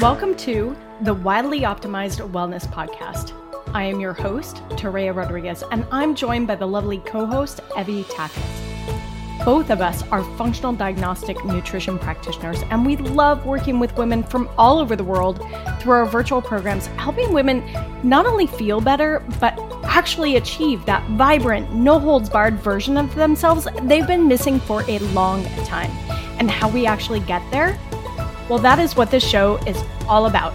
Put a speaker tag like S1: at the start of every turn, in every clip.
S1: Welcome to the Wildly Optimized Wellness Podcast. I am your host, Toréa Rodriguez, and I'm joined by the lovely co host, Evie Tackett. Both of us are functional diagnostic nutrition practitioners, and we love working with women from all over the world through our virtual programs, helping women not only feel better, but actually achieve that vibrant, no holds barred version of themselves they've been missing for a long time. And how we actually get there well, that is what this show is all about.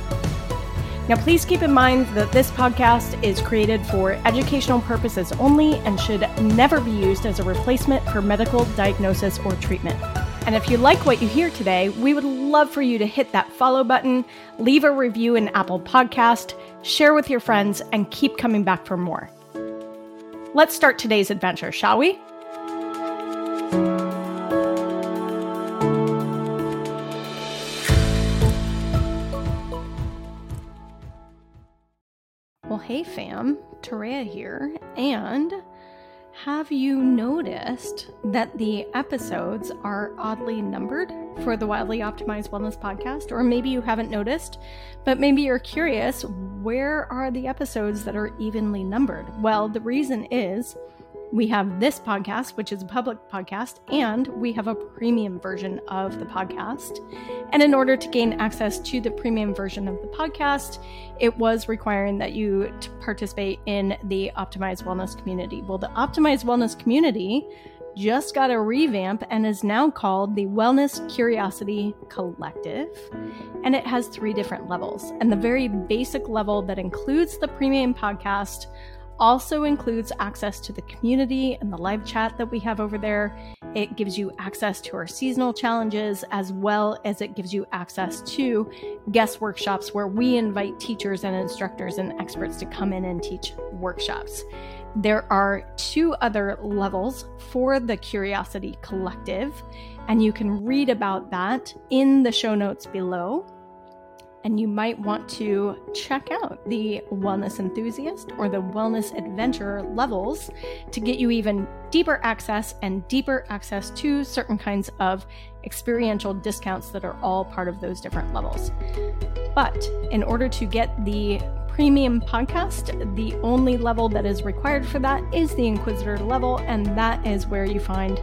S1: Now, please keep in mind that this podcast is created for educational purposes only and should never be used as a replacement for medical diagnosis or treatment. And if you like what you hear today, we would love for you to hit that follow button, leave a review in Apple Podcast, share with your friends, and keep coming back for more. Let's start today's adventure, shall we? Hey Toréa here, and have you noticed that the episodes are oddly numbered for the Wildly Optimized Wellness podcast? Or maybe you haven't noticed, but maybe you're curious where are the episodes that are evenly numbered? Well, the reason is we have this podcast, which is a public podcast, and we have a premium version of the podcast. And in order to gain access to the premium version of the podcast, it was requiring that you participate in the Optimized Wellness community. Well, the Optimized Wellness community just got a revamp and is now called the Wellness Curiosity Collective. And it has three different levels. And the very basic level that includes the premium podcast also includes access to the community and the live chat that we have over there. It gives you access to our seasonal challenges as well as it gives you access to guest workshops where we invite teachers and instructors and experts to come in and teach workshops. There are two other levels for the Curiosity Collective, and you can read about that in the show notes below and you might want to check out the Wellness Enthusiast or the Wellness Adventurer levels to get you even deeper access and deeper access to certain kinds of experiential discounts that are all part of those different levels. But in order to get the premium podcast, the only level that is required for that is the Inquisitor level, and that is where you find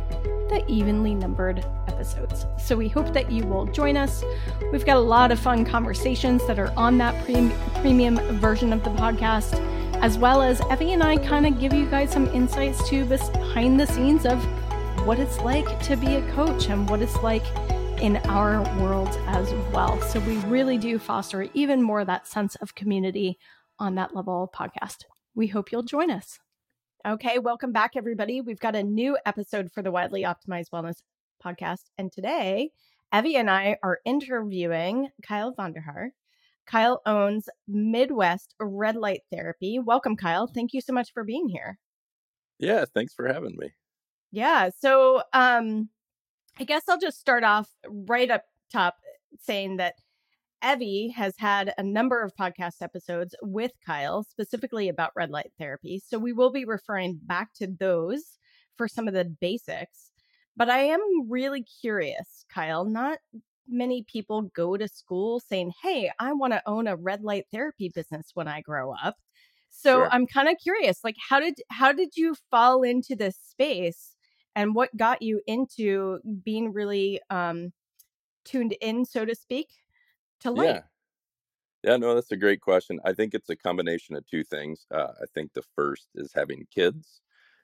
S1: the evenly numbered episodes. So we hope that you will join us. We've got a lot of fun conversations that are on that pre- premium version of the podcast, as well as Evie and I kind of give you guys some insights to behind the scenes of what it's like to be a coach and what it's like in our world as well. So we really do foster even more that sense of community on that level podcast. We hope you'll join us. Okay, welcome back, everybody. We've got a new episode for the Wildly Optimized Wellness podcast. And today, Evie and I are interviewing Kyle Vonderharr. Kyle owns Midwest Red Light Therapy. Welcome, Kyle. Thank you so much for being here.
S2: Yeah, thanks for having me.
S1: Yeah. So, um, I guess I'll just start off right up top saying that Evie has had a number of podcast episodes with Kyle, specifically about red light therapy. So we will be referring back to those for some of the basics. But I am really curious, Kyle. Not many people go to school saying, Hey, I want to own a red light therapy business when I grow up. So sure. I'm kind of curious, like how did how did you fall into this space and what got you into being really um tuned in, so to speak, to light?
S2: Yeah. Yeah, no, that's a great question. I think it's a combination of two things. Uh, I think the first is having kids.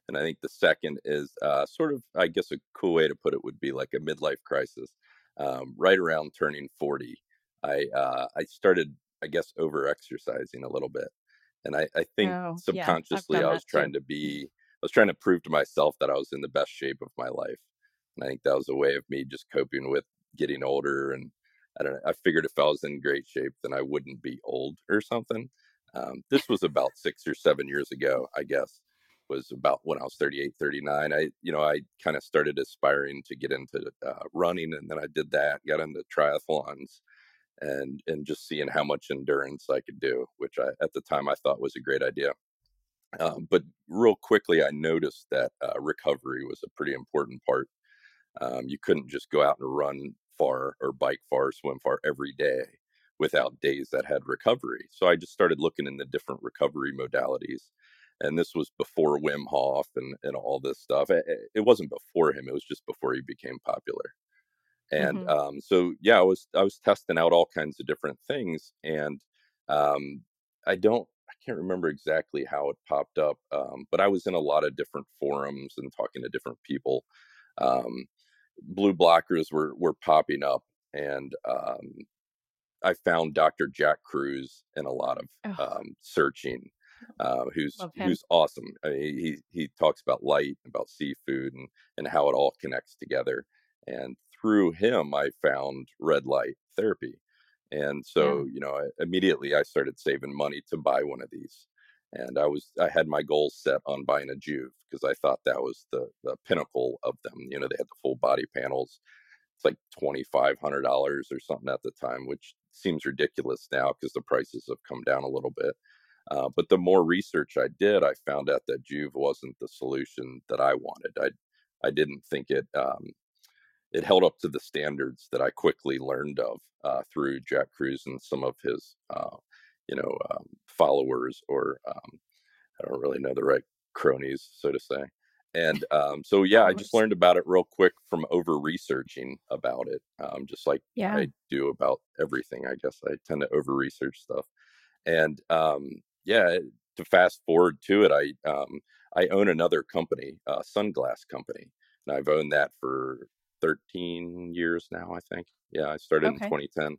S2: And I think the second is uh, sort of, I guess, a cool way to put it would be like a midlife crisis. Um, right around turning 40, I uh, I started, I guess, over exercising a little bit. And I, I think oh, subconsciously yeah, I was trying to be, I was trying to prove to myself that I was in the best shape of my life. And I think that was a way of me just coping with getting older and I don't know. I figured if I was in great shape, then I wouldn't be old or something. Um, this was about six or seven years ago, I guess. Was about when I was 38, 39. I, you know, I kind of started aspiring to get into uh, running, and then I did that. Got into triathlons, and and just seeing how much endurance I could do, which I at the time I thought was a great idea. Um, but real quickly, I noticed that uh, recovery was a pretty important part. Um, you couldn't just go out and run far or bike far, or swim far every day without days that had recovery. So I just started looking in the different recovery modalities. And this was before Wim Hof and, and all this stuff. It, it wasn't before him, it was just before he became popular. And mm-hmm. um, so, yeah, I was I was testing out all kinds of different things, and um, I don't I can't remember exactly how it popped up, um, but I was in a lot of different forums and talking to different people. Um, blue blockers were were popping up, and um, I found Dr. Jack Kruse in a lot of oh. searching, uh, who's who's awesome. I mean, he he talks about light, about seafood, and and how it all connects together. And through him, I found red light therapy. And so, yeah. you know, I, immediately I started saving money to buy one of these. And I was, I had my goals set on buying a Joovv because I thought that was the, the pinnacle of them. You know, they had the full body panels. It's like $2,500 or something at the time, which seems ridiculous now because the prices have come down a little bit. Uh, but the more research I did, I found out that Joovv wasn't the solution that I wanted. I I didn't think it um, it held up to the standards that I quickly learned of uh, through Jack Kruse and some of his, uh, you know, um, followers, or um, I don't really know the right cronies, so to say. And um, so, yeah, I just learned about it real quick from over researching about it, um, just like yeah. I do about everything. I guess I tend to over research stuff. And um, yeah, to fast forward to it, I um, I own another company, a sunglass company, and I've owned that for 13 years now, I think. Yeah, I started okay. in 2010.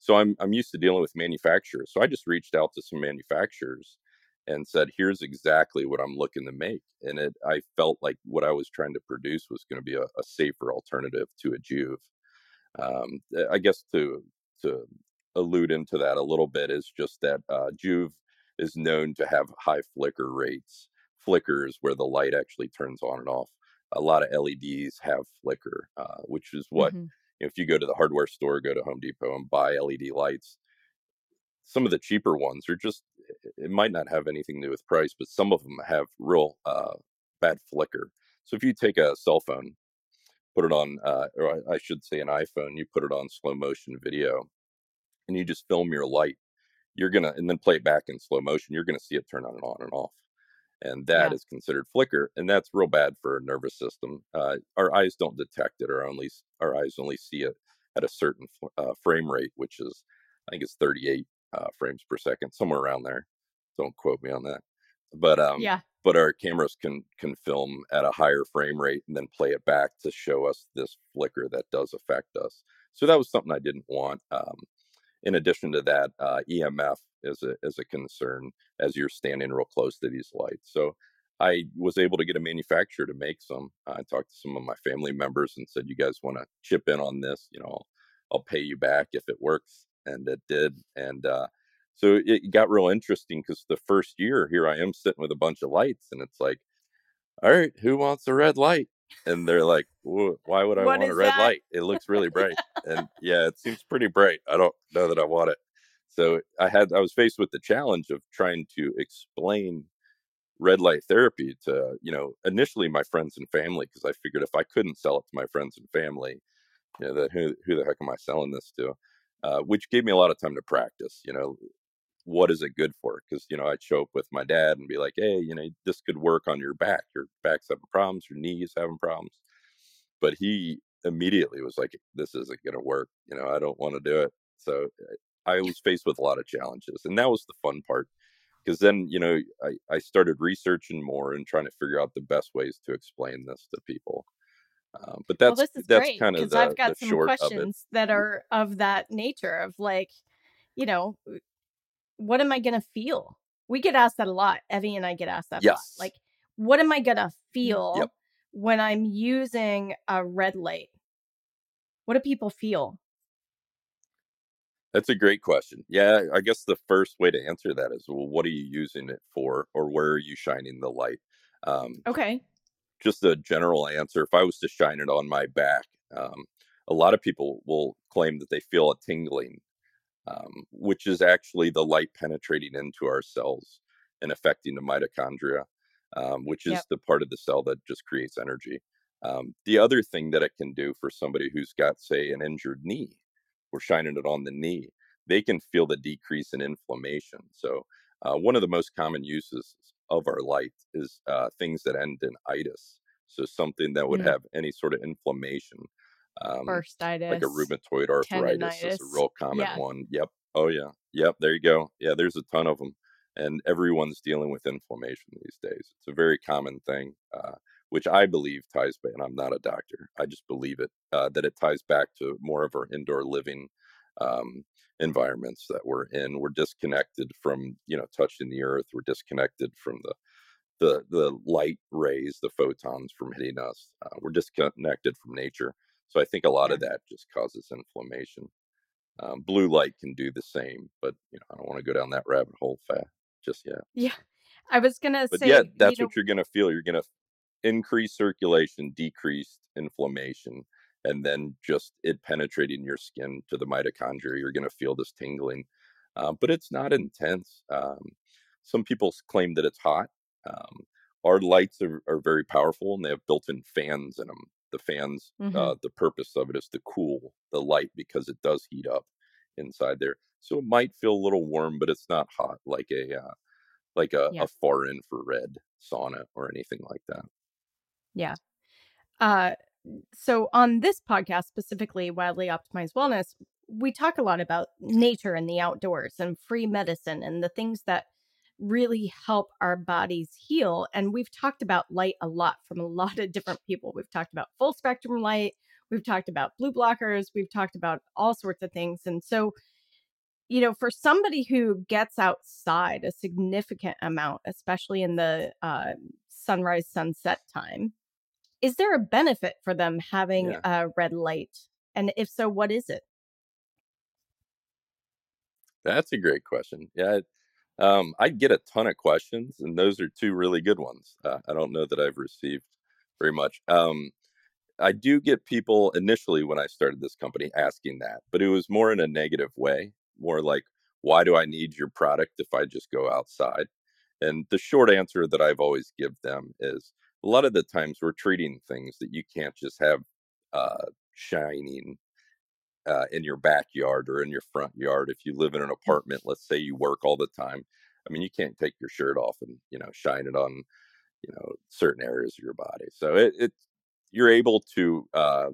S2: So I'm I'm used to dealing with manufacturers. So I just reached out to some manufacturers and said, "Here's exactly what I'm looking to make." And it I felt like what I was trying to produce was going to be a, a, safer alternative to a Joovv. Um, eh, I guess to to allude into that a little bit is just that uh, Joovv is known to have high flicker rates. Flickers where the light actually turns on and off a lot of LEDs have flicker, uh, which is what mm-hmm. you know, if you go to the hardware store, go to Home Depot and buy LED lights. Some of the cheaper ones are just it might not have anything to do with price, but some of them have real uh, bad flicker. So if you take a cell phone, put it on, uh, or I should say an iPhone, you put it on slow motion video, and you just film your light, you're gonna, and then play it back in slow motion, you're gonna see it turn on and on and off and that yeah. is considered flicker, and that's real bad for a nervous system. Uh, our eyes don't detect it, or only our eyes only see it at a certain uh, frame rate, which is I think it's 38 uh, frames per second, somewhere around there. Don't quote me on that, but um, yeah. But our cameras can can film at a higher frame rate and then play it back to show us this flicker that does affect us. So that was something I didn't want. Um, in addition to that, uh, EMF is a is a concern as you're standing real close to these lights. So I was able to get a manufacturer to make some. I talked to some of my family members and said, "You guys want to chip in on this? You know, I'll, I'll, pay you back if it works." And it did. And uh, so it got real interesting because the first year here I am sitting with a bunch of lights, and it's like, "All right, who wants a red light?" And they're like, "Why would I what want a red that? light? It looks really bright." and yeah, it seems pretty bright. I don't know that I want it. So I had I was faced with the challenge of trying to explain red light therapy to you know initially my friends and family because I figured if I couldn't sell it to my friends and family, you know, that who who the heck am I selling this to? Uh, which gave me a lot of time to practice. You know, what is it good for? Because you know, I'd show up with my dad and be like, "Hey, you know, this could work on your back. Your back's having problems. Your knees having problems." But he immediately was like, "This isn't going to work. You know, I don't want to do it." So eh, I was faced with a lot of challenges, and that was the fun part. Because then, you know, I, I started researching more and trying to figure out the best ways to explain this to people. Um, but that's well, that's kind of the,
S1: I've got
S2: some
S1: questions that are of that nature of like, you know, what am I going to feel? We get asked that a lot. Evie and I get asked that yes. Like, what am I going to feel yep. when I'm using a red light? What do people feel?
S2: That's a great question. Yeah, I guess the first way to answer that is well, what are you using it for, or where are you shining the light?
S1: Um, okay.
S2: Just a general answer. If I was to shine it on my back, um, a lot of people will claim that they feel a tingling um, which is actually the light penetrating into our cells and affecting the mitochondria, um, which is yep. the part of the cell that just creates energy. Um, the other thing that it can do for somebody who's got, say, an injured knee, we're shining it on the knee. they can feel the decrease in inflammation. So, uh, one of the most common uses of our light is uh, things that end in itis. So, something that would mm. have any sort of inflammation.
S1: Um, Bursitis.
S2: Like a rheumatoid arthritis tendinitis. is a real common yeah. one. Yep. Oh, yeah. Yep. There you go. Yeah, there's a ton of them. And everyone's dealing with inflammation these days. It's a very common thing. Uh, which I believe ties back, and I'm not a doctor, I just believe it, uh, that it ties back to more of our indoor living um, environments that we're in. We're disconnected from, you know, touching the earth. We're disconnected from the the the light rays, the photons from hitting us. Uh, we're disconnected from nature. So I think a lot of that just causes inflammation. Um, blue light can do the same, but you know, I don't want to go down that rabbit hole fast just yet.
S1: Yeah. I was gonna
S2: but
S1: say,
S2: yeah, that's you know, what you're gonna feel. You're gonna increase circulation, decreased inflammation, and then just it penetrating your skin to the mitochondria. You're going to feel this tingling, uh, but it's not intense. Um, some people claim that it's hot. Um, our lights are, are, very powerful and they have built in fans in them. The fans, mm-hmm. uh, the purpose of it is to cool the light because it does heat up inside there. So it might feel a little warm, but it's not hot like a uh, like a, yeah. a far infrared sauna or anything like that.
S1: Yeah. Uh, so on this podcast, specifically Wildly Optimized Wellness, we talk a lot about nature and the outdoors and free medicine and the things that really help our bodies heal. And we've talked about light a lot from a lot of different people. We've talked about full spectrum light, we've talked about blue blockers, we've talked about all sorts of things. And so, you know, for somebody who gets outside a significant amount, especially in the uh, sunrise sunset time, is there a benefit for them having yeah. a red light? And if so, what is it?
S2: That's a great question. Yeah, um, I get a ton of questions, and those are two really good ones. Uh, I don't know that I've received very much. Um, I do get people initially when I started this company asking that, but it was more in a negative way, more like, why do I need your product if I just go outside? And the short answer that I've always give them is a lot of the times we're treating things that you can't just have uh, shining uh, in your backyard or in your front yard. If you live in an apartment, let's say you work all the time, I mean, you can't take your shirt off and you know shine it on you know certain areas of your body. So it, it you're able to uh,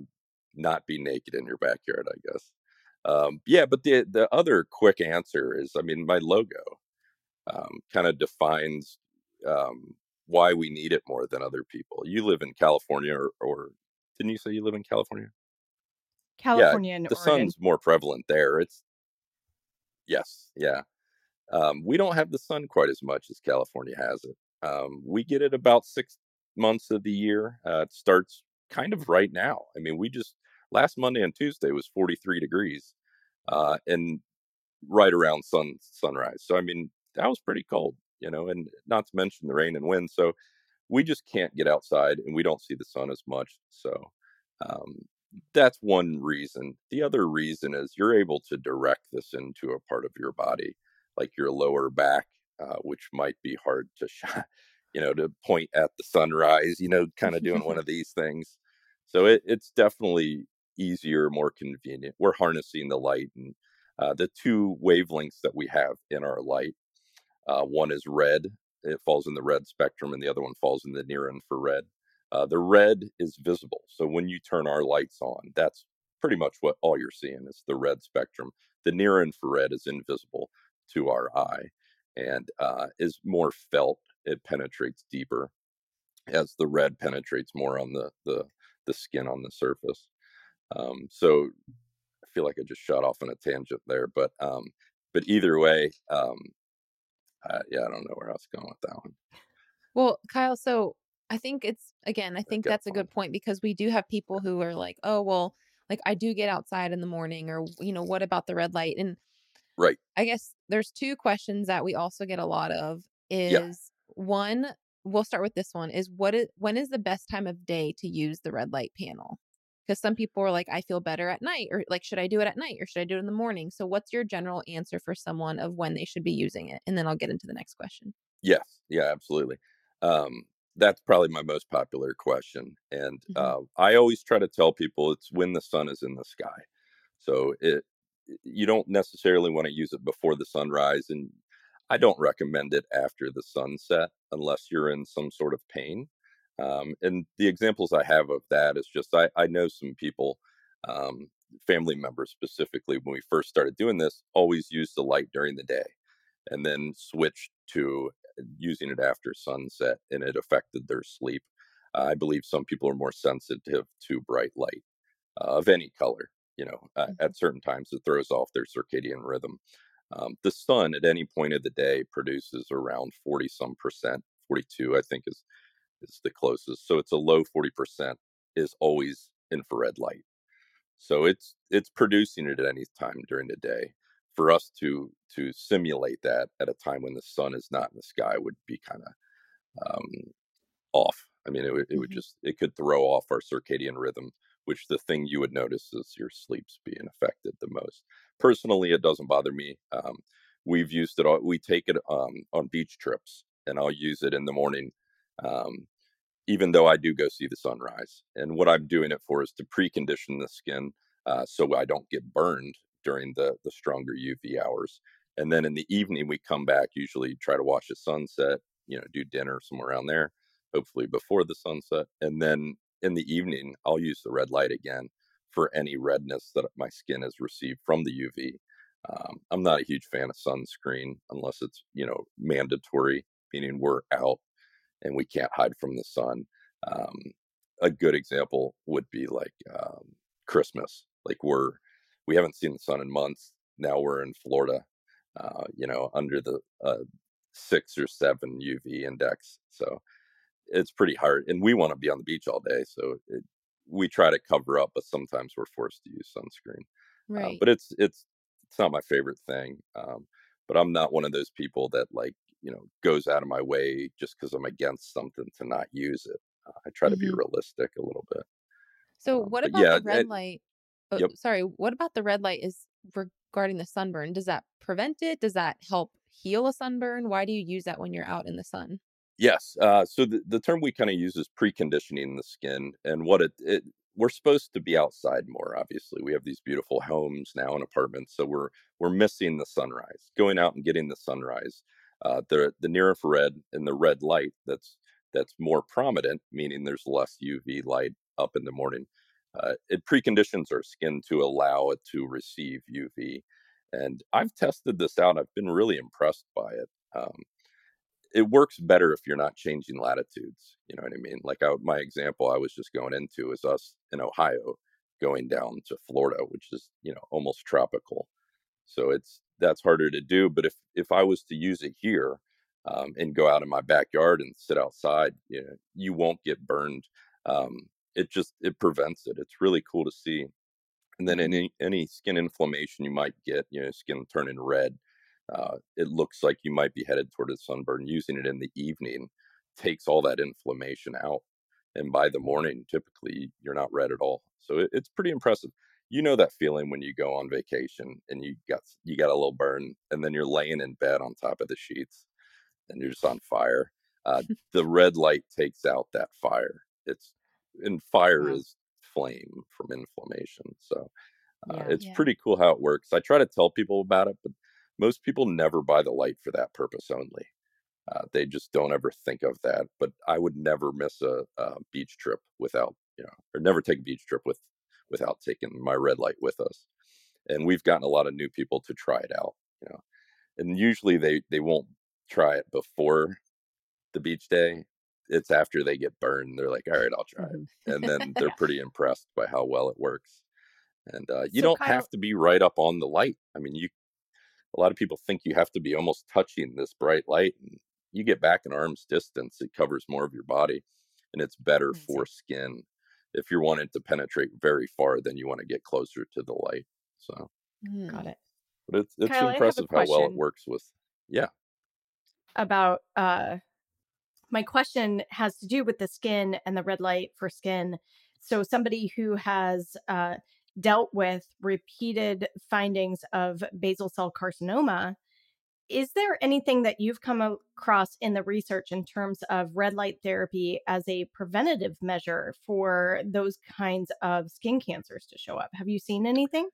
S2: not be naked in your backyard, I guess. Um, yeah, but the the other quick answer is, I mean, my logo um, kind of defines um, why we need it more than other people. You live in California, or, or didn't you say you live in California?
S1: California,
S2: yeah, the Oregon. sun's more prevalent there. It's yes, yeah. Um, we don't have the sun quite as much as California has it. Um, we get it about six months of the year. Uh, it starts kind of right now. I mean, we just last Monday and Tuesday was 43 degrees, uh, and right around sun sunrise. So I mean, that was pretty cold you know, and not to mention the rain and wind. So we just can't get outside and we don't see the sun as much. So um, that's one reason. The other reason is you're able to direct this into a part of your body, like your lower back, uh, which might be hard to, sh- you know, to point at the sunrise, you know, kind of doing one of these things. So it, it's definitely easier, more convenient. We're harnessing the light and uh, the two wavelengths that we have in our light uh, one is red, it falls in the red spectrum, and the other one falls in the near infrared. Uh, the red is visible. So when you turn our lights on, that's pretty much what all you're seeing is the red spectrum. The near infrared is invisible to our eye and uh, is more felt. It penetrates deeper as the red penetrates more on the, the, the skin on the surface. Um, so I feel like I just shot off on a tangent there, but um, but either way, um, uh, yeah, I don't know where I was going with that one.
S3: Well, Kyle, so I think it's again, I think that's a good point because we do have people who are like, oh, well, like I do get outside in the morning, or you know, what about the red light? And
S2: right,
S3: I guess there's two questions that we also get a lot of. Is yeah. one, we'll start with this one: is what is when is the best time of day to use the red light panel? because some people are like i feel better at night or like should i do it at night or should i do it in the morning so what's your general answer for someone of when they should be using it and then i'll get into the next question
S2: yes yeah absolutely um, that's probably my most popular question and mm-hmm. uh, i always try to tell people it's when the sun is in the sky so it you don't necessarily want to use it before the sunrise, and I don't recommend it after the sunset unless you're in some sort of pain. Um, and the examples I have of that is just I, I know some people, um, family members specifically, when we first started doing this, always used the light during the day and then switched to using it after sunset, and it affected their sleep. I believe some people are more sensitive to bright light uh, of any color. You know, uh, mm-hmm. at certain times it throws off their circadian rhythm. Um, the sun at any point of the day produces around 40 some percent, 42, I think is is the closest. So it's a low 40% is always infrared light. So it's it's producing it at any time during the day. For us to to simulate that at a time when the sun is not in the sky would be kind of um, off. I mean, it, would, it would mm-hmm. just it could throw off our circadian rhythm, which the thing you would notice is your sleep's being affected the most. Personally, it doesn't bother me. Um, we've used it. All, we take it um, on beach trips, and I'll use it in the morning um, even though I do go see the sunrise. And what I'm doing it for is to precondition the skin uh, so I don't get burned during the the stronger UV hours. And then in the evening we come back, usually try to watch the sunset, you know, do dinner somewhere around there, hopefully before the sunset. And then in the evening, I'll use the red light again for any redness that my skin has received from the UV. Um, I'm not a huge fan of sunscreen unless it's you know mandatory, meaning we're out and we can't hide from the sun. Um, a good example would be like um, Christmas. Like we're we haven't seen the sun in months. Now we're in Florida, uh, you know, under the uh, six or seven UV index. So it's pretty hard, and we want to be on the beach all day. So it, we try to cover up, but sometimes we're forced to use sunscreen. Uh, right. Uh, but it's it's it's not my favorite thing. Um, but I'm not one of those people that like you know goes out of my way just because I'm against something to not use it. Uh, I try mm-hmm. to be mm-hmm. realistic a little bit.
S3: So um, what about yeah, the red it, light? Oh, yep. Sorry, what about the red light is regarding the sunburn? Does that prevent it? Does that help heal a sunburn? Why do you use that when you're out in the sun?
S2: Yes. Uh, so the, the term we kind of use is preconditioning the skin, and what it, it we're supposed to be outside more obviously we have these beautiful homes now and apartments so we're we're missing the sunrise going out and getting the sunrise uh, the the near infrared and the red light that's that's more prominent, meaning there's less UV light up in the morning. Uh, it preconditions our skin to allow it to receive UV, and I've tested this out. I've been really impressed by it. Um, it works better if you're not changing latitudes. You know what I mean? Like I, my example I was just going into is us in Ohio going down to Florida, which is you know almost tropical. So it's that's harder to do. But if if I was to use it here um, and go out in my backyard and sit outside, you know, you won't get burned. Um, it just it prevents it. It's really cool to see. And then any any skin inflammation you might get, you know, skin turning red, uh, it looks like you might be headed toward a sunburn. Using it in the evening takes all that inflammation out, and by the morning, typically you're not red at all. So it, it's pretty impressive you know that feeling when you go on vacation and you got you got a little burn and then you're laying in bed on top of the sheets and you're just on fire uh, the red light takes out that fire it's and fire is flame from inflammation so uh, yeah, it's yeah. pretty cool how it works i try to tell people about it but most people never buy the light for that purpose only uh, they just don't ever think of that but i would never miss a, a beach trip without you know or never take a beach trip with without taking my red light with us. And we've gotten a lot of new people to try it out, you know. And usually they they won't try it before the beach day. It's after they get burned. They're like, "All right, I'll try it," mm-hmm. and then they're pretty impressed by how well it works. And uh, you so don't Kyle, have to be right up on the light. I mean, you. A lot of people think you have to be almost touching this bright light, and you get back an arm's distance. It covers more of your body, and it's better for skin if you're wanting to penetrate very far, then you want to get closer to the light. So
S1: mm. got it.
S2: But it's it's Kyle, impressive how well it works with yeah.
S1: About uh my question has to do with the skin and the red light for skin. So somebody who has uh dealt with repeated findings of basal cell carcinoma is there anything that you've come across in the research in terms of red light therapy as a preventative measure for those kinds of skin cancers to show up? Have you seen anything?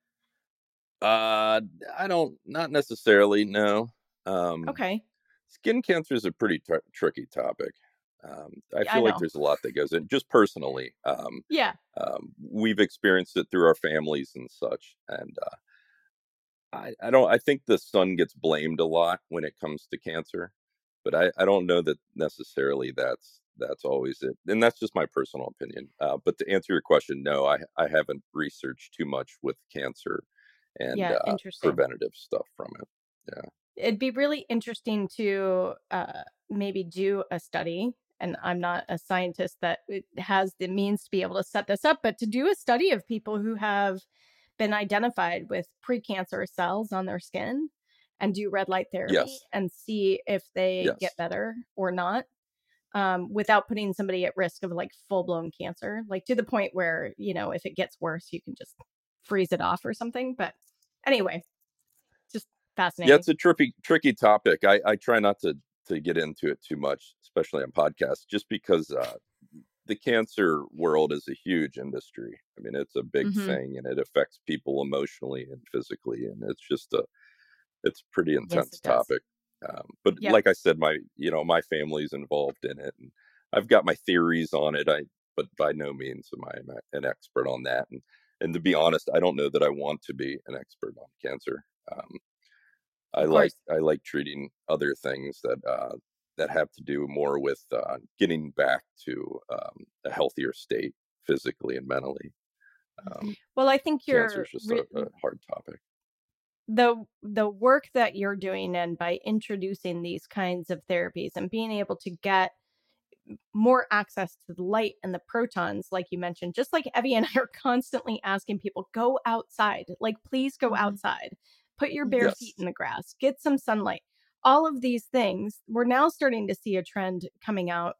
S2: Uh, I don't, not necessarily. No.
S1: Um, okay.
S2: Skin cancer is a pretty t- tricky topic. Um, I feel I like there's a lot that goes in. Just personally, um,
S1: yeah,
S2: um, we've experienced it through our families and such, and uh, I, I don't. I think the sun gets blamed a lot when it comes to cancer, but I, I don't know that necessarily that's that's always it, and that's just my personal opinion. Uh, but to answer your question, no, I I haven't researched too much with cancer and yeah, uh, preventative stuff from it. Yeah,
S1: it'd be really interesting to uh, maybe do a study and I'm not a scientist that has the means to be able to set this up, but to do a study of people who have been identified with precancerous cells on their skin and do red light therapy yes. and see if they yes. get better or not um, without putting somebody at risk of like full blown cancer, like to the point where, you know, if it gets worse, you can just freeze it off or something. But anyway, fascinating.
S2: Yeah, it's a tricky, tricky topic. I, I try not to to get into it too much, especially on podcasts, just because uh, the cancer world is a huge industry. I mean, it's a big mm-hmm. thing, and it affects people emotionally and physically, and it's just a it's a pretty intense yes, topic. Um, but yep. like I said, my you know my family's involved in it, and I've got my theories on it. I but by no means am I an expert on that, and and to be honest, I don't know that I want to be an expert on cancer. Um, I like I like treating other things that uh, that have to do more with uh, getting back to um, a healthier state physically and mentally.
S1: Um, well, I think you're
S2: cancer is just re- a, a hard topic.
S1: The the work that you're doing and by introducing these kinds of therapies and being able to get more access to the light and the photons, like you mentioned, just like Evie and I are constantly asking people, go outside. Like, please go mm-hmm. outside put your bare yes. feet in the grass, get some sunlight. All of these things, we're now starting to see a trend coming out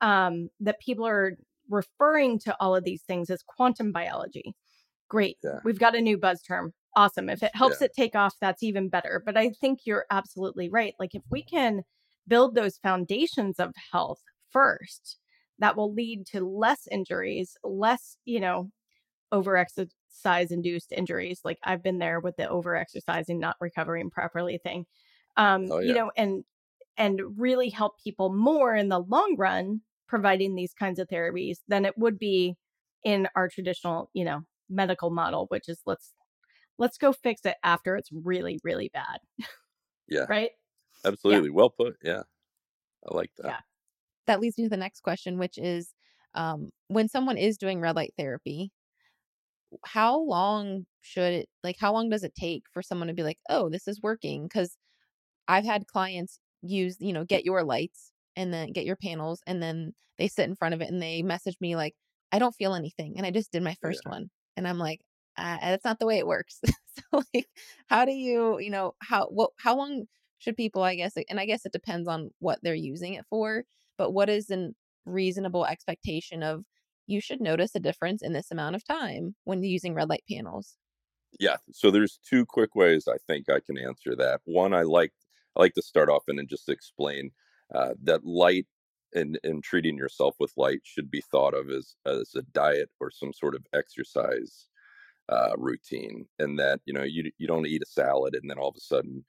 S1: um, that people are referring to all of these things as quantum biology. Great. Yeah. We've got a new buzz term. Awesome. If it helps yeah. it take off, that's even better. But I think you're absolutely right. Like, if we can build those foundations of health first, that will lead to less injuries, less, you know, over exercise induced injuries. Like I've been there with the over exercising, not recovering properly thing. Um, oh, yeah. you know, and and really help people more in the long run providing these kinds of therapies than it would be in our traditional, you know, medical model, which is let's let's go fix it after it's really, really bad.
S2: Yeah.
S1: right?
S2: Absolutely. Yeah. Well put. Yeah. I like that.
S3: Yeah. That leads me to the next question, which is um, when someone is doing red light therapy, how long should it like how long does it take for someone to be like oh this is working because i've had clients use you know get your lights and then get your panels and then they sit in front of it and they message me like i don't feel anything and i just did my first yeah. one and i'm like uh, that's not the way it works so like how do you you know how what how long should people i guess and i guess it depends on what they're using it for but what is an reasonable expectation of you should notice a difference in this amount of time when using red light panels.
S2: Yeah, so there's two quick ways I think I can answer that. One, I like I like to start off and just explain uh, that light and, and treating yourself with light should be thought of as as a diet or some sort of exercise uh, routine, and that you know you you don't eat a salad and then all of a sudden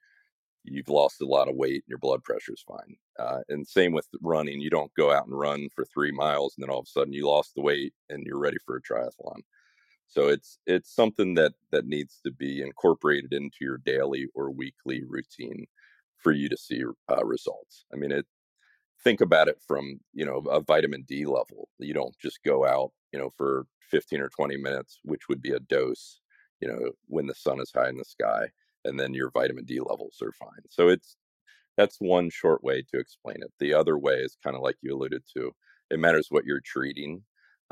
S2: you've lost a lot of weight and your blood pressure is fine. Uh, and same with running. You don't go out and run for three miles and then all of a sudden you lost the weight and you're ready for a triathlon. So it's it's something that that needs to be incorporated into your daily or weekly routine for you to see uh, results. I mean, it. Think about it from you know a vitamin D level. You don't just go out you know for 15 or 20 minutes, which would be a dose. You know when the sun is high in the sky and then your vitamin D levels are fine. So it's that's one short way to explain it. The other way is kind of like you alluded to. It matters what you're treating.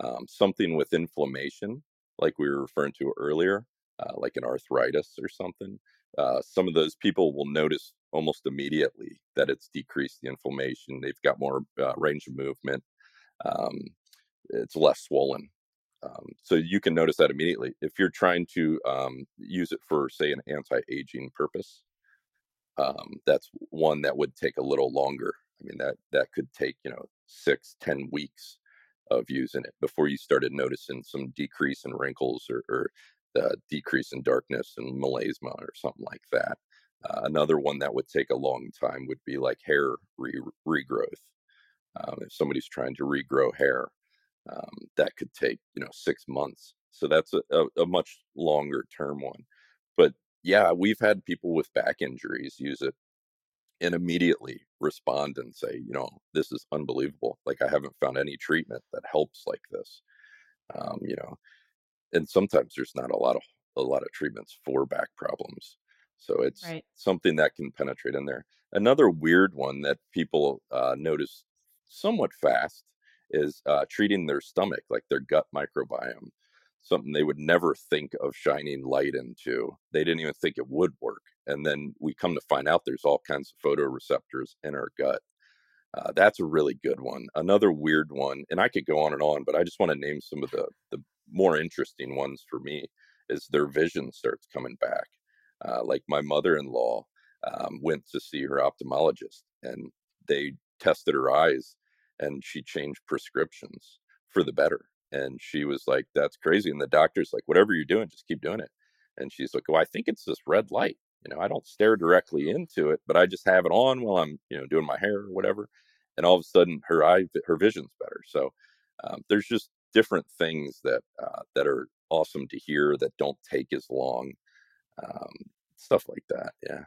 S2: Um, something with inflammation, like we were referring to earlier, uh, like an arthritis or something. Uh, some of those people will notice almost immediately that it's decreased the inflammation. They've got more uh, range of movement. Um, it's less swollen. Um, so you can notice that immediately. If you're trying to um, use it for, say, an anti-aging purpose, um, that's one that would take a little longer. I mean, that that could take you know six, ten weeks of using it before you started noticing some decrease in wrinkles or, or the decrease in darkness and melasma or something like that. Uh, another one that would take a long time would be like hair re- regrowth. Um, if somebody's trying to regrow hair, um, that could take you know six months. So that's a, a, a much longer term one. But yeah, we've had people with back injuries use it and immediately respond and say, you know, this is unbelievable. Like I haven't found any treatment that helps like this. Um, you know, and sometimes there's not a lot of a lot of treatments for back problems. So it's right. something that can penetrate in there. Another weird one that people uh, notice somewhat fast is uh, treating their stomach, like their gut microbiome, something they would never think of shining light into. They didn't even think it would work. And then we come to find out there's all kinds of photoreceptors in our gut. Uh, that's a really good one. Another weird one, and I could go on and on, but I just want to name some of the, the more interesting ones for me, is their vision starts coming back. Uh, like my mother in law um, went to see her ophthalmologist and they tested her eyes and she changed prescriptions for the better. And she was like, That's crazy. And the doctor's like, Whatever you're doing, just keep doing it. And she's like, Well, I think it's this red light. You know, I don't stare directly into it, but I just have it on while I'm, you know, doing my hair or whatever. And all of a sudden, her eye, her vision's better. So um, there's just different things that uh, that are awesome to hear that don't take as long. Um, stuff like that. Yeah.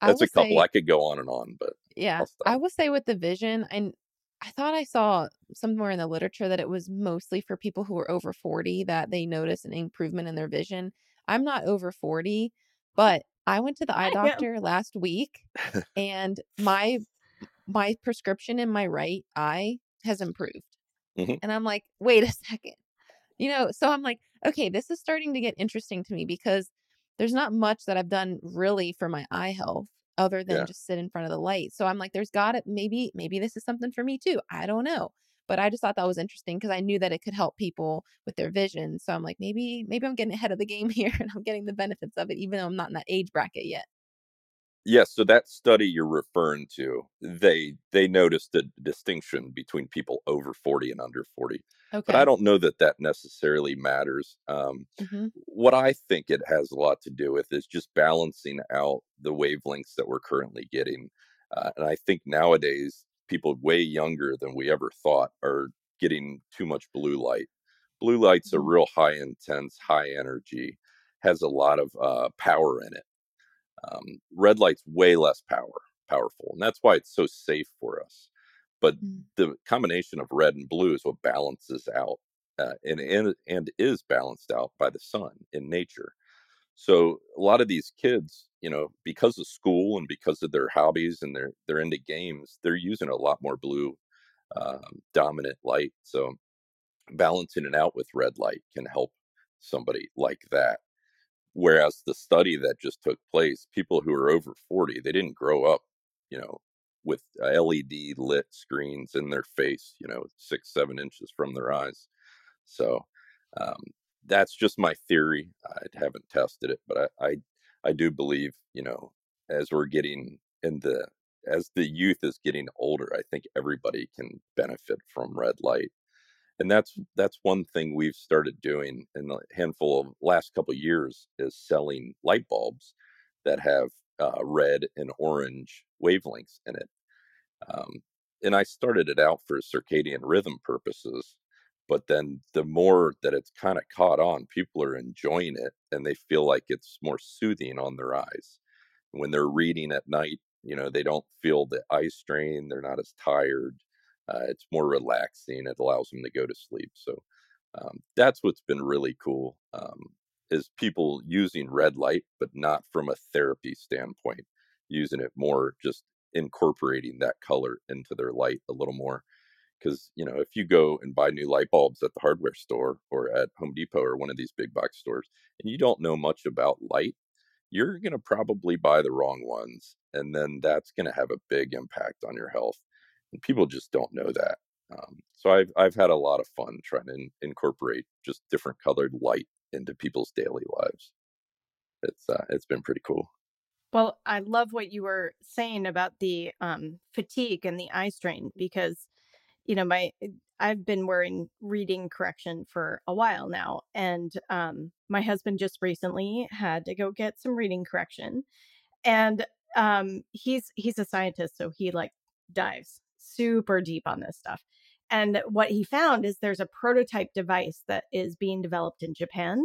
S2: That's a couple. Say, I could go on and on, but
S3: yeah, I will say with the vision, and I thought I saw somewhere in the literature that it was mostly for people who were over 40 that they notice an improvement in their vision. I'm not over 40, but I went to the eye doctor last week and my my prescription in my right eye has improved. Mm-hmm. And I'm like, wait a second. You know, so I'm like, okay, this is starting to get interesting to me because there's not much that I've done really for my eye health other than yeah. just sit in front of the light. So I'm like, there's got it. Maybe, maybe this is something for me too. I don't know. But I just thought that was interesting because I knew that it could help people with their vision. So I'm like, maybe, maybe I'm getting ahead of the game here and I'm getting the benefits of it, even though I'm not in that age bracket yet.
S2: Yes, so that study you're referring to, they they noticed a distinction between people over 40 and under 40. Okay. But I don't know that that necessarily matters. Um, mm-hmm. What I think it has a lot to do with is just balancing out the wavelengths that we're currently getting. Uh, and I think nowadays, people way younger than we ever thought are getting too much blue light. Blue light's mm-hmm. a real high intense, high energy, has a lot of uh, power in it. Um, red light's way less power powerful, and that's why it's so safe for us. But mm. the combination of red and blue is what balances out, uh, and, and and is balanced out by the sun in nature. So a lot of these kids, you know, because of school and because of their hobbies and they're they're into games, they're using a lot more blue um, dominant light. So balancing it out with red light can help somebody like that. Whereas the study that just took place, people who are over 40, they didn't grow up, you know, with LED lit screens in their face, you know, six, seven inches from their eyes. So um, that's just my theory. I haven't tested it, but I, I, I do believe, you know, as we're getting in the, as the youth is getting older, I think everybody can benefit from red light and that's that's one thing we've started doing in the handful of last couple of years is selling light bulbs that have uh, red and orange wavelengths in it. Um, and i started it out for circadian rhythm purposes but then the more that it's kind of caught on people are enjoying it and they feel like it's more soothing on their eyes. When they're reading at night you know they don't feel the eye strain they're not as tired uh, it's more relaxing. It allows them to go to sleep. So um, that's what's been really cool um, is people using red light, but not from a therapy standpoint, using it more just incorporating that color into their light a little more. Because you know, if you go and buy new light bulbs at the hardware store or at Home Depot or one of these big box stores, and you don't know much about light, you're going to probably buy the wrong ones, and then that's going to have a big impact on your health people just don't know that. Um, so I've I've had a lot of fun trying to in, incorporate just different colored light into people's daily lives. It's uh, it's been pretty cool.
S1: Well, I love what you were saying about the um, fatigue and the eye strain because, you know, my I've been wearing reading correction for a while now, and um, my husband just recently had to go get some reading correction, and um, he's he's a scientist, so he like dives super deep on this stuff. And what he found is there's a prototype device that is being developed in Japan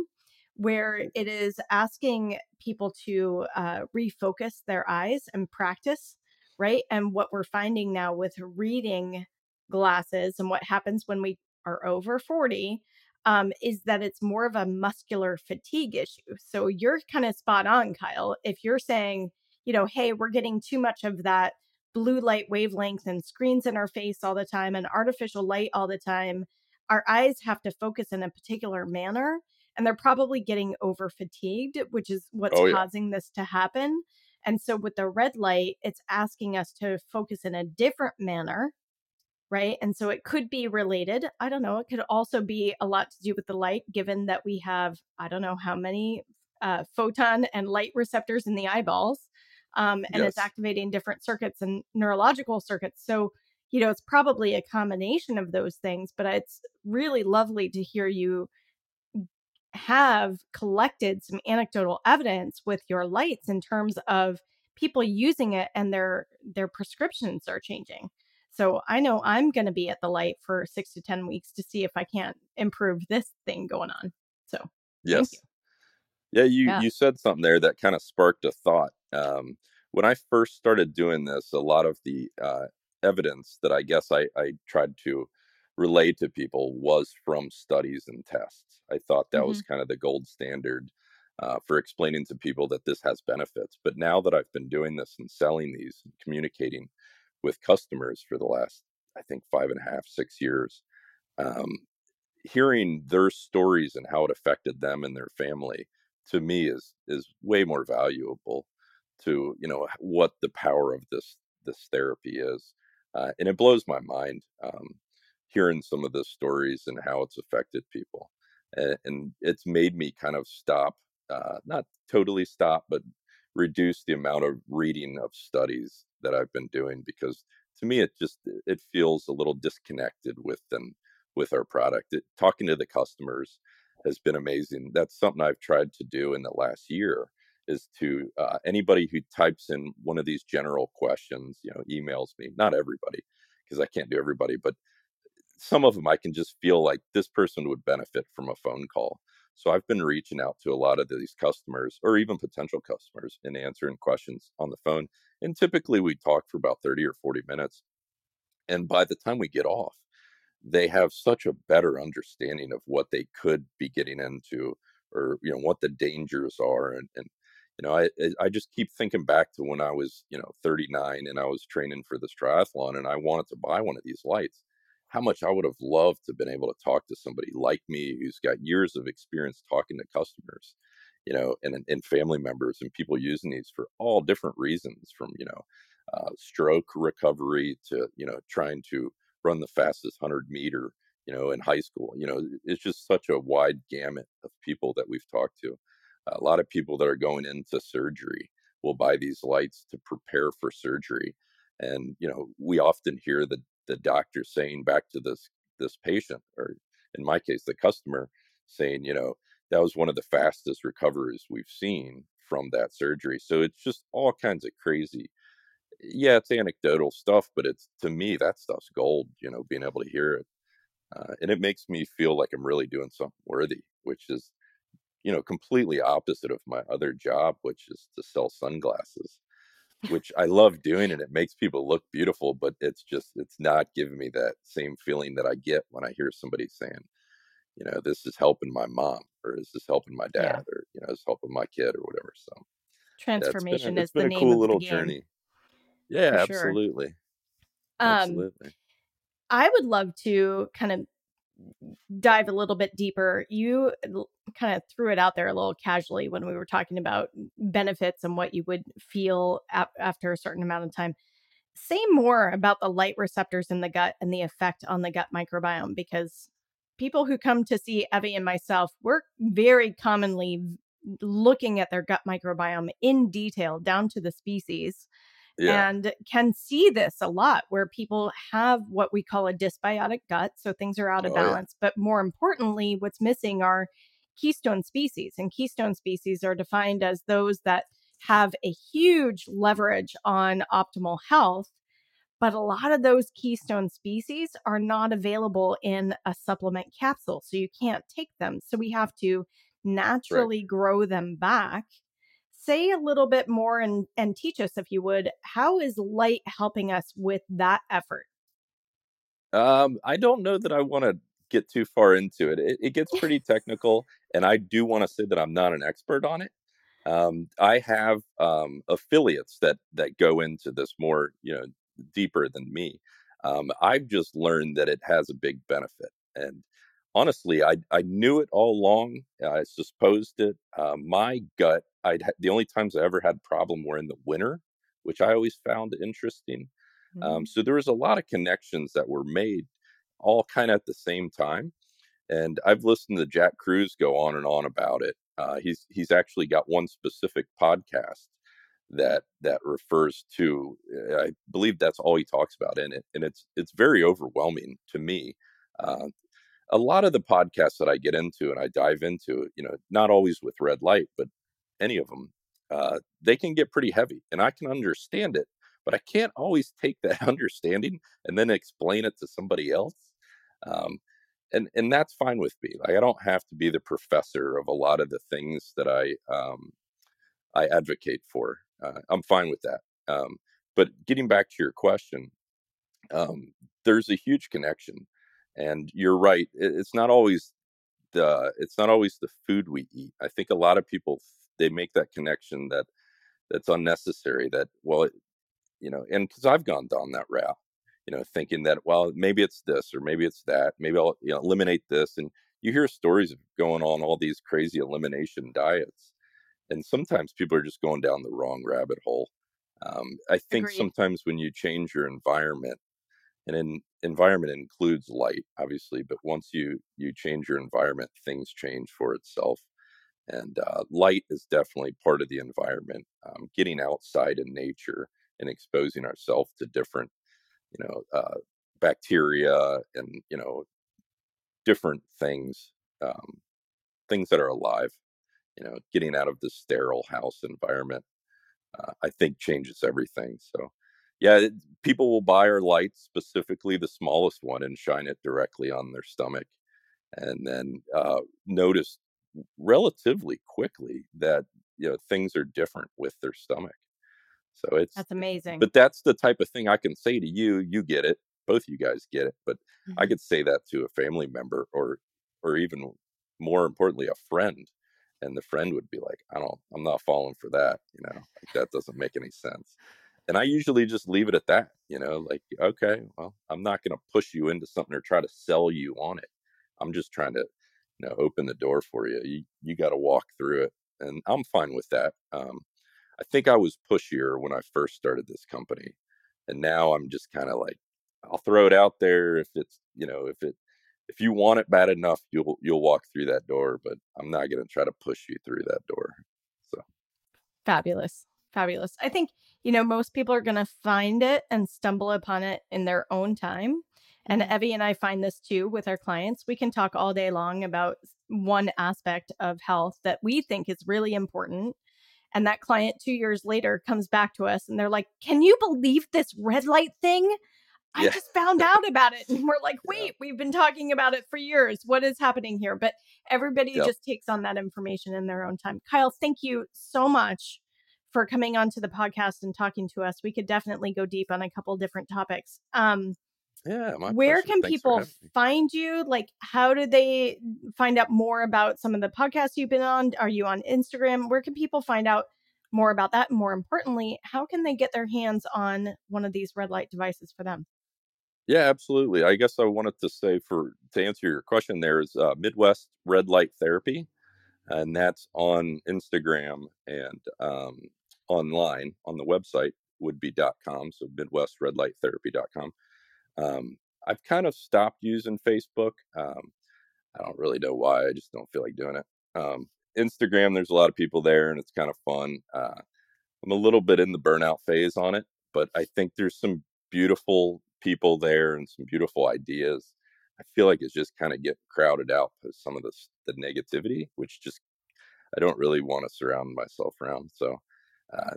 S1: where it is asking people to uh, refocus their eyes and practice, right? And what we're finding now with reading glasses and what happens when we are over 40 um, is that it's more of a muscular fatigue issue. So you're kind of spot on, Kyle. If you're saying, you know, hey, we're getting too much of that blue light wavelength and screens in our face all the time and artificial light all the time, our eyes have to focus in a particular manner and they're probably getting over fatigued, which is what's oh, causing this to happen. And so with the red light, it's asking us to focus in a different manner right? And so it could be related. I don't know. It could also be a lot to do with the light, given that we have, I don't know how many uh, photon and light receptors in the eyeballs. Um, and yes. it's activating different circuits and neurological circuits. So, you know, it's probably a combination of those things, but it's really lovely to hear you have collected some anecdotal evidence with your lights in terms of people using it and their their prescriptions are changing. So I know I'm going to be at the light for six to 10 weeks to see if I can't improve this thing going on. So,
S2: yes. Yeah, you, yeah. you said something there that kind of sparked a thought. Um, when I first started doing this, a lot of the uh, evidence that I guess I, I tried to relay to people was from studies and tests. I thought that mm-hmm. was kind of the gold standard uh, for explaining to people that this has benefits. But now that I've been doing this and selling these and communicating with customers for the last, I think, five and a half, six years. Um, hearing their stories and how it affected them and their family to me is is way more valuable to you know what the power of this this therapy is uh, and it blows my mind um, hearing some of the stories and how it's affected people and, and it's made me kind of stop uh, not totally stop but reduce the amount of reading of studies that I've been doing because to me it just it feels a little disconnected with them with our product. It, talking to the customers has been amazing. That's something I've tried to do in the last year is to uh, anybody who types in one of these general questions, you know, emails me. Not everybody because I can't do everybody, but some of them I can just feel like this person would benefit from a phone call. So I've been reaching out to a lot of these customers or even potential customers and answering questions on the phone. And typically we talk for about 30 or 40 minutes. And by the time we get off, they have such a better understanding of what they could be getting into or you know what the dangers are and, and you know I I just keep thinking back to when I was you know 39 and I was training for this triathlon and I wanted to buy one of these lights. How much I would have loved to have been able to talk to somebody like me who's got years of experience talking to customers, you know, and, and family members and people using these for all different reasons from, you know, uh, stroke recovery to, you know, trying to run the fastest 100 meter, you know, in high school. You know, it's just such a wide gamut of people that we've talked to. A lot of people that are going into surgery will buy these lights to prepare for surgery. And, you know, we often hear the the doctor saying back to this this patient or in my case the customer saying you know that was one of the fastest recoveries we've seen from that surgery so it's just all kinds of crazy yeah it's anecdotal stuff but it's to me that stuff's gold you know being able to hear it uh, and it makes me feel like i'm really doing something worthy which is you know completely opposite of my other job which is to sell sunglasses which I love doing and it makes people look beautiful, but it's just it's not giving me that same feeling that I get when I hear somebody saying, you know, this is helping my mom or this is this helping my dad yeah. or you know, is helping my kid or whatever. So
S1: transformation
S2: yeah,
S1: is the name
S2: cool
S1: of
S2: little
S1: the
S2: journey. Yeah, absolutely.
S1: Um, absolutely. I would love to kind of dive a little bit deeper, you kind of threw it out there a little casually when we were talking about benefits and what you would feel ap- after a certain amount of time. Say more about the light receptors in the gut and the effect on the gut microbiome because people who come to see Evie and myself, we're very commonly looking at their gut microbiome in detail down to the species yeah. and can see this a lot where people have what we call a dysbiotic gut. So things are out of oh, balance. Yeah. But more importantly, what's missing are keystone species. And keystone species are defined as those that have a huge leverage on optimal health. But a lot of those keystone species are not available in a supplement capsule. So you can't take them. So we have to naturally right. grow them back say a little bit more and and teach us if you would how is light helping us with that effort
S2: um i don't know that i want to get too far into it. it it gets pretty technical and i do want to say that i'm not an expert on it um i have um affiliates that that go into this more you know deeper than me um i've just learned that it has a big benefit and honestly, I I knew it all along. I supposed it. Uh, my gut. I the only times I ever had problem were in the winter, which I always found interesting. Um, mm-hmm. Um, so there was a lot of connections that were made, all kind of at the same time. And I've listened to Jack Kruse go on and on about it. Uh, he's he's actually got one specific podcast that that refers to. I believe that's all he talks about in it, and it's it's very overwhelming to me. Uh, a lot of the podcasts that I get into and I dive into, you know, not always with red light, but any of them, uh, they can get pretty heavy and I can understand it, but I can't always take that understanding and then explain it to somebody else. Um, and, and that's fine with me. Like, I don't have to be the professor of a lot of the things that I, um, I advocate for. Uh, I'm fine with that. Um, but getting back to your question, um, there's a huge connection and you're right it's not always the it's not always the food we eat i think a lot of people they make that connection that that's unnecessary that well it, you know and because i've gone down that route you know thinking that well maybe it's this or maybe it's that maybe i'll you know, eliminate this and you hear stories of going on all these crazy elimination diets and sometimes people are just going down the wrong rabbit hole um, i think Agreed. sometimes when you change your environment and in environment includes light obviously but once you you change your environment things change for itself and uh, light is definitely part of the environment um, getting outside in nature and exposing ourselves to different you know uh, bacteria and you know different things um, things that are alive you know getting out of the sterile house environment uh, i think changes everything so yeah, it, people will buy our lights, specifically the smallest one, and shine it directly on their stomach, and then uh, notice relatively quickly that you know things are different with their stomach. So it's
S1: that's amazing.
S2: But that's the type of thing I can say to you. You get it. Both you guys get it. But mm-hmm. I could say that to a family member, or or even more importantly, a friend, and the friend would be like, "I don't. I'm not falling for that. You know, like, that doesn't make any sense." and I usually just leave it at that. You know, like okay, well, I'm not going to push you into something or try to sell you on it. I'm just trying to, you know, open the door for you. You you got to walk through it, and I'm fine with that. Um, I think I was pushier when I first started this company, and now I'm just kind of like, I'll throw it out there if it's you know if it if you want it bad enough, you'll you'll walk through that door. But I'm not going to try to push you through that door. So
S1: fabulous, fabulous. I think you know, most people are going to find it and stumble upon it in their own time. And mm-hmm. Evie and I find this too with our clients. We can talk all day long about one aspect of health that we think is really important. And that client two years later comes back to us and they're like, Can you believe this red light thing? I yeah. just found out about it. And we're like, wait, yeah. we've been talking about it for years. What is happening here? But everybody yep. just takes on that information in their own time. Kyle, thank you so much for coming onto the podcast and talking to us. We could definitely go deep on a couple different topics. Um,
S2: yeah,
S1: where
S2: pleasure.
S1: can Thanks people find you? Like, how do they find out more about some of the podcasts you've been on? Are you on Instagram? Where can people find out more about that? More importantly, how can they get their hands on one of these red light devices for them?
S2: Yeah, absolutely. I guess I wanted to say for to answer your question, there is uh, Midwest Red Light Therapy, and that's on Instagram and um, online on the website would be dot .com, so MidwestRedLightTherapy.com. Um, I've kind of stopped using Facebook. Um, I don't really know why. I just don't feel like doing it. Um, Instagram, there's a lot of people there, and it's kind of fun. Uh, I'm a little bit in the burnout phase on it, but I think there's some beautiful people there and some beautiful ideas. I feel like it's just kind of getting crowded out by some of the the negativity, which just I don't really want to surround myself around. So, uh,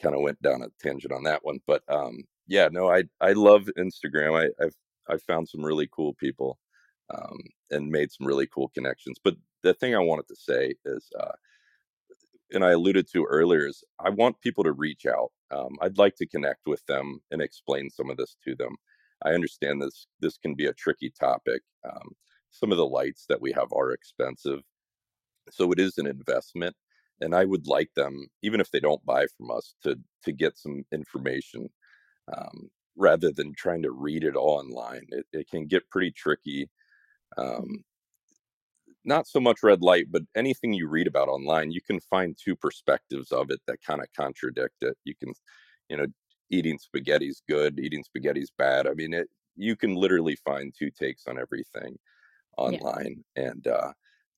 S2: kind of went down a tangent on that one. But um, yeah, no, I I love Instagram. I, I've I've found some really cool people um, and made some really cool connections. But the thing I wanted to say is, uh, and I alluded to earlier, is I want people to reach out. Um, I'd like to connect with them and explain some of this to them. I understand this this can be a tricky topic. Um, some of the lights that we have are expensive, so it is an investment. And I would like them, even if they don't buy from us, to to get some information um, rather than trying to read it all online. It, it can get pretty tricky. Um, not so much red light, but anything you read about online, you can find two perspectives of it that kind of contradict it. You can, you know, eating spaghetti's good, eating spaghetti's bad. I mean, it, you can literally find two takes on everything online. Yeah. And uh,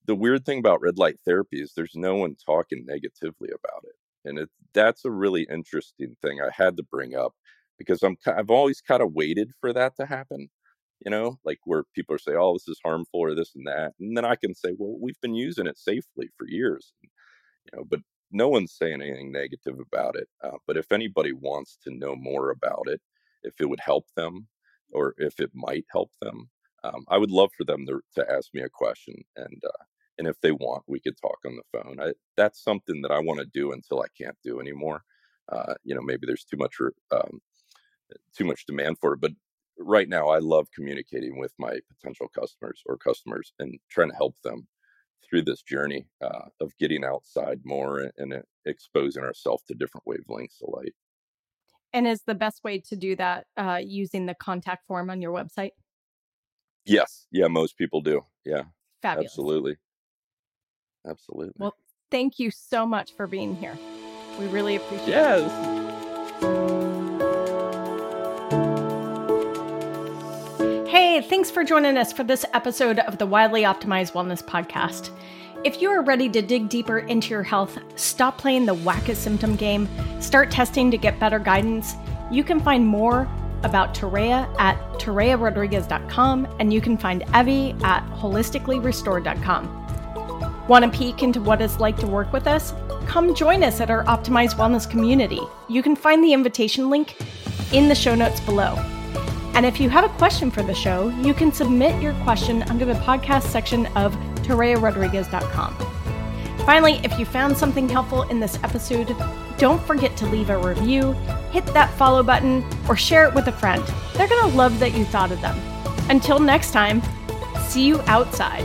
S2: the weird thing about red light therapy is there's no one talking negatively about it. And it, that's a really interesting thing I had to bring up because I'm I've always kind of waited for that to happen you know, like where people are saying, "Oh, this is harmful" or this and that, and then I can say, "Well, we've been using it safely for years," you know. But no one's saying anything negative about it. Uh, but if anybody wants to know more about it, if it would help them, or if it might help them, um, I would love for them to, to ask me a question, and uh, and if they want, we could talk on the phone. I, that's something that I want to do until I can't do anymore. Uh, you know, maybe there's too much um, too much demand for it, but right now I love communicating with my potential customers or customers and trying to help them through this journey uh, of getting outside more and, and exposing ourselves to different wavelengths of light.
S1: And is the best way to do that uh, using the contact form on your website?
S2: Yes. Yeah, most people do. Yeah.
S1: Fabulous.
S2: Absolutely. Absolutely.
S1: Well, thank you so much for being here. We really appreciate
S2: yes.
S1: it. Thanks for joining us for this episode of the Wildly Optimized Wellness Podcast. If you are ready to dig deeper into your health, stop playing the whack a symptom game, start testing to get better guidance, you can find more about Toréa at ToreaRodriguez.com and you can find Evie at holisticallyrestored.com. Want a peek into what it's like to work with us? Come join us at our Optimized Wellness community. You can find the invitation link in the show notes below. And if you have a question for the show, you can submit your question under the podcast section of ToreaRodriguez.com. Finally, if you found something helpful in this episode, don't forget to leave a review, hit that follow button, or share it with a friend. They're going to love that you thought of them. Until next time, see you outside.